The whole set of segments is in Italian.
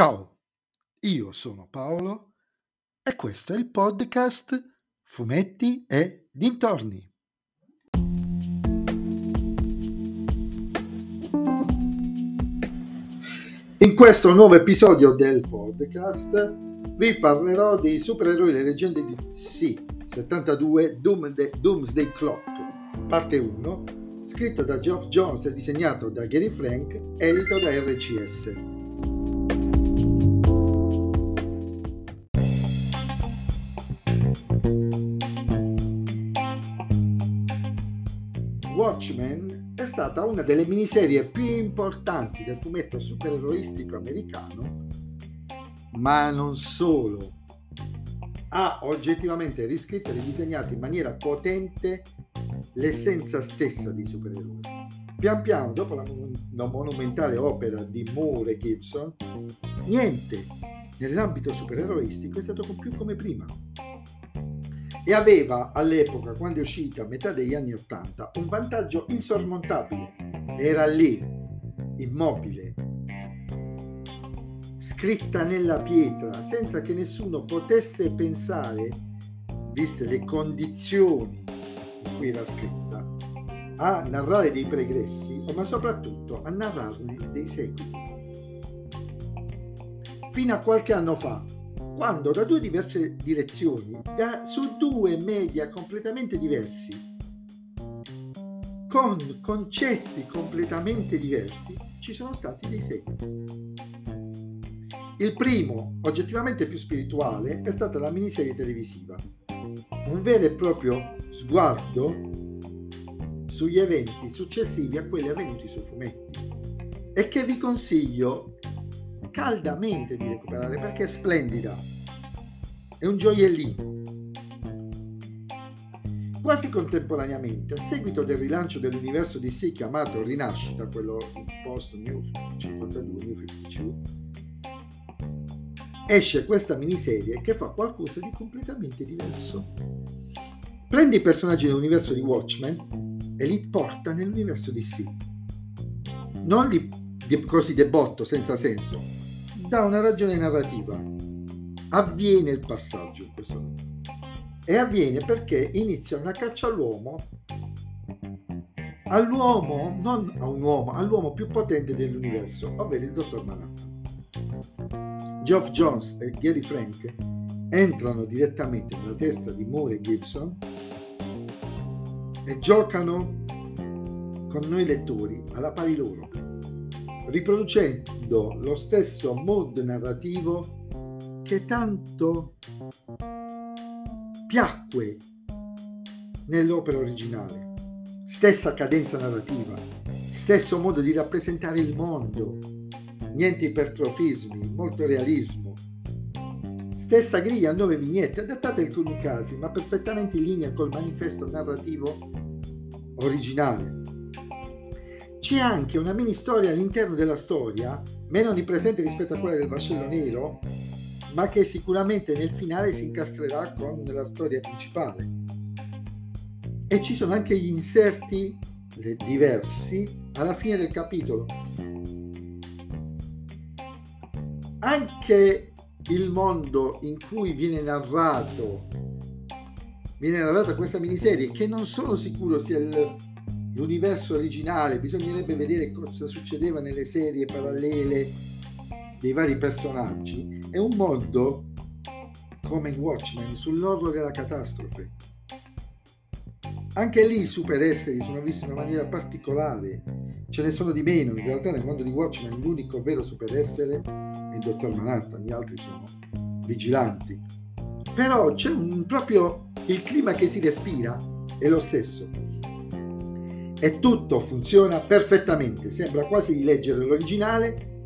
Ciao, io sono Paolo e questo è il podcast Fumetti e Dintorni. In questo nuovo episodio del podcast vi parlerò dei supereroi le leggende di DC 72 Doomsday, Doomsday Clock, parte 1, scritto da Geoff Jones e disegnato da Gary Frank, edito da RCS. Watchmen è stata una delle miniserie più importanti del fumetto supereroistico americano, ma non solo. Ha oggettivamente riscritto e ridisegnato in maniera potente l'essenza stessa dei supereroi. Pian piano, dopo la, monumentale opera di Moore e Gibson, niente nell'ambito supereroistico è stato più come prima e aveva all'epoca, quando è uscita a metà degli anni Ottanta, un vantaggio insormontabile. Era lì, immobile, scritta nella pietra, senza che nessuno potesse pensare, viste le condizioni in cui era scritta, a narrare dei pregressi, ma soprattutto a narrarne dei seguiti. Fino a qualche anno fa, quando da due diverse direzioni, da, su due media completamente diversi, con concetti completamente diversi, ci sono stati dei seguiti. Il primo, oggettivamente più spirituale, è stata la miniserie televisiva, un vero e proprio sguardo sugli eventi successivi a quelli avvenuti sui fumetti e che vi consiglio caldamente di recuperare perché è splendida. È un gioiellino. Quasi contemporaneamente, a seguito del rilancio dell'universo DC chiamato Rinascita, quello post New 52, New 52, esce questa miniserie che fa qualcosa di completamente diverso. Prende i personaggi dell'universo di Watchmen e li porta nell'universo DC. Non li così debotto, senza senso, da una ragione narrativa. Avviene il passaggio in questo modo. E avviene perché inizia una caccia all'uomo, all'uomo, non a un uomo, all'uomo più potente dell'universo, ovvero il dottor Manhattan. Geoff Jones e Gary Frank entrano direttamente nella testa di Moore e Gibson e giocano con noi lettori alla pari loro riproducendo lo stesso mood narrativo che tanto piacque nell'opera originale. Stessa cadenza narrativa, stesso modo di rappresentare il mondo, niente ipertrofismi, molto realismo. Stessa griglia a nove vignette, adattate alcuni casi, ma perfettamente in linea col manifesto narrativo originale c'è anche una mini storia all'interno della storia, meno presente rispetto a quella del vascello nero, ma che sicuramente nel finale si incastrerà con la storia principale. E ci sono anche gli inserti diversi alla fine del capitolo. Anche il mondo in cui viene narrato viene narrata questa miniserie, che non sono sicuro sia il l'universo originale, bisognerebbe vedere cosa succedeva nelle serie parallele dei vari personaggi, è un mondo come in Watchmen sull'orlo della catastrofe. Anche lì i superesseri sono visti in una maniera particolare, ce ne sono di meno, in realtà nel mondo di Watchmen l'unico vero superessere è il dottor Manhattan, gli altri sono vigilanti. Però c'è un, proprio il clima che si respira è lo stesso e tutto funziona perfettamente, sembra quasi di leggere l'originale,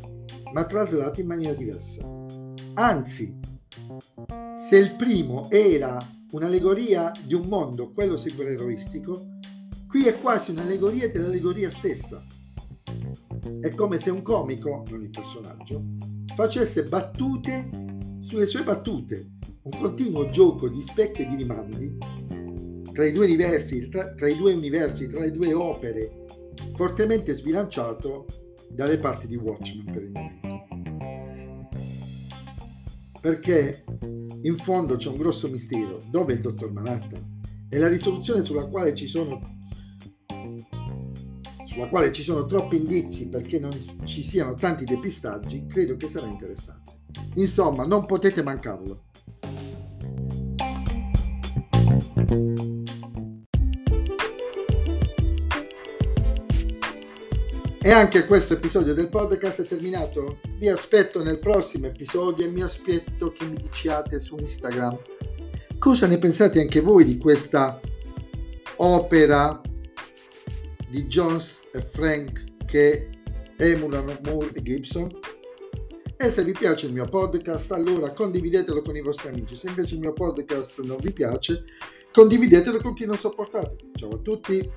ma traslato in maniera diversa. Anzi, se il primo era un'allegoria di un mondo, quello supereroistico, qui è quasi un'allegoria dell'allegoria stessa. È come se un comico, non il personaggio, facesse battute sulle sue battute, un continuo gioco di specchi e di rimandi tra i due universi, tra, tra i due universi, tra le due opere, fortemente sbilanciato dalle parti di Watchmen per il momento. perché in fondo c'è un grosso mistero. Dove è il dottor Manhattan? E la risoluzione sulla quale ci sono sulla quale ci sono troppi indizi perché non ci siano tanti depistaggi, credo che sarà interessante. Insomma, non potete mancarlo. E anche questo episodio del podcast è terminato. Vi aspetto nel prossimo episodio e mi aspetto che mi diciate su Instagram cosa ne pensate anche voi di questa opera di Jones e Frank che emulano Moore e Gibson. E se vi piace il mio podcast, allora condividetelo con i vostri amici. Se invece il mio podcast non vi piace, condividetelo con chi non sopportate. Ciao a tutti!